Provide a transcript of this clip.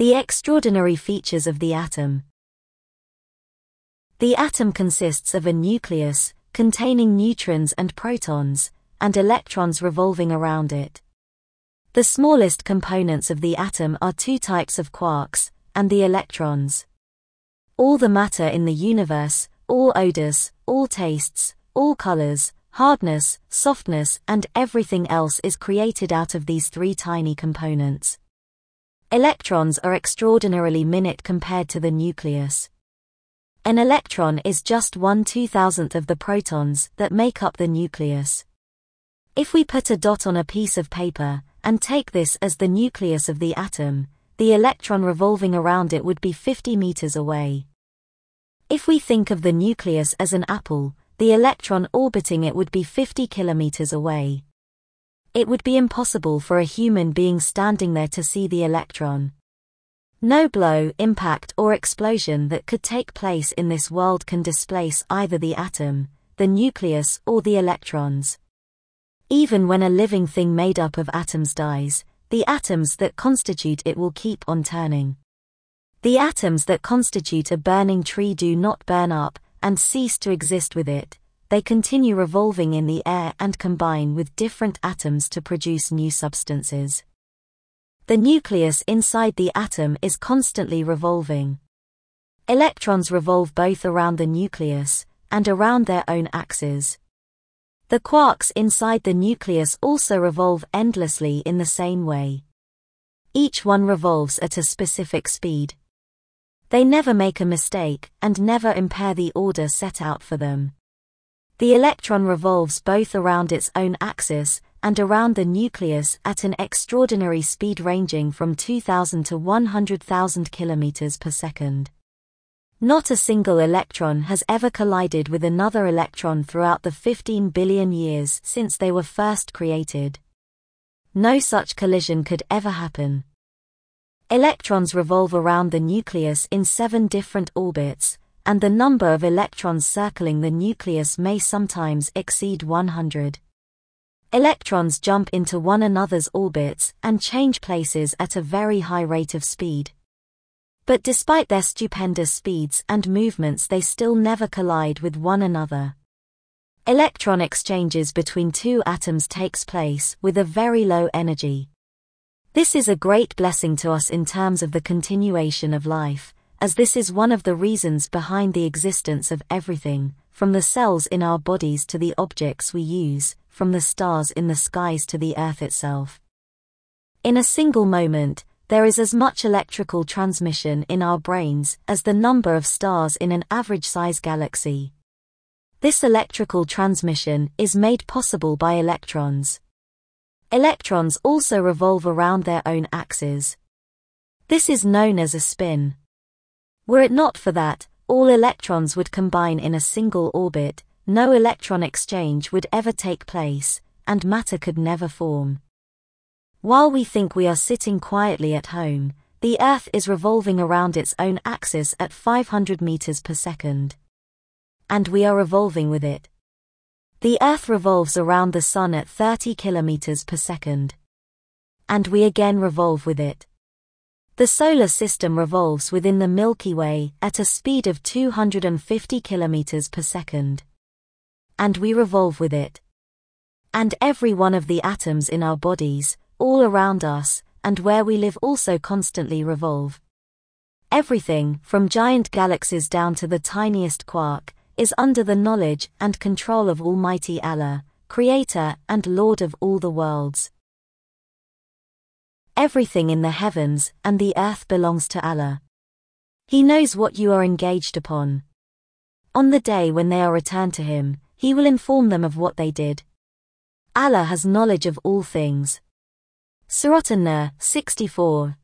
The extraordinary features of the atom. The atom consists of a nucleus, containing neutrons and protons, and electrons revolving around it. The smallest components of the atom are two types of quarks, and the electrons. All the matter in the universe, all odors, all tastes, all colors, hardness, softness, and everything else is created out of these three tiny components. Electrons are extraordinarily minute compared to the nucleus. An electron is just one two-thousandth of the protons that make up the nucleus. If we put a dot on a piece of paper, and take this as the nucleus of the atom, the electron revolving around it would be 50 meters away. If we think of the nucleus as an apple, the electron orbiting it would be 50 kilometers away. It would be impossible for a human being standing there to see the electron. No blow, impact, or explosion that could take place in this world can displace either the atom, the nucleus, or the electrons. Even when a living thing made up of atoms dies, the atoms that constitute it will keep on turning. The atoms that constitute a burning tree do not burn up, and cease to exist with it, they continue revolving in the air and combine with different atoms to produce new substances. The nucleus inside the atom is constantly revolving. Electrons revolve both around the nucleus and around their own axes. The quarks inside the nucleus also revolve endlessly in the same way. Each one revolves at a specific speed. They never make a mistake and never impair the order set out for them. The electron revolves both around its own axis and around the nucleus at an extraordinary speed ranging from 2000 to 100,000 kilometers per second. Not a single electron has ever collided with another electron throughout the 15 billion years since they were first created. No such collision could ever happen. Electrons revolve around the nucleus in seven different orbits, and the number of electrons circling the nucleus may sometimes exceed 100. Electrons jump into one another's orbits and change places at a very high rate of speed. But despite their stupendous speeds and movements they still never collide with one another. Electron exchanges between two atoms takes place with a very low energy. This is a great blessing to us in terms of the continuation of life, as this is one of the reasons behind the existence of everything, from the cells in our bodies to the objects we use, from the stars in the skies to the earth itself. In a single moment, there is as much electrical transmission in our brains as the number of stars in an average size galaxy. This electrical transmission is made possible by electrons. Electrons also revolve around their own axes. This is known as a spin. Were it not for that, all electrons would combine in a single orbit, no electron exchange would ever take place, and matter could never form. While we think we are sitting quietly at home, the Earth is revolving around its own axis at 500 meters per second. And we are revolving with it. The Earth revolves around the Sun at 30 kilometers per second. And we again revolve with it. The solar system revolves within the Milky Way at a speed of 250 kilometers per second. And we revolve with it. And every one of the atoms in our bodies, all around us, and where we live also constantly revolve. Everything, from giant galaxies down to the tiniest quark, is under the knowledge and control of Almighty Allah, Creator and Lord of all the worlds. Everything in the heavens and the earth belongs to Allah. He knows what you are engaged upon. On the day when they are returned to Him, He will inform them of what they did. Allah has knowledge of all things. Surah An-Nur 64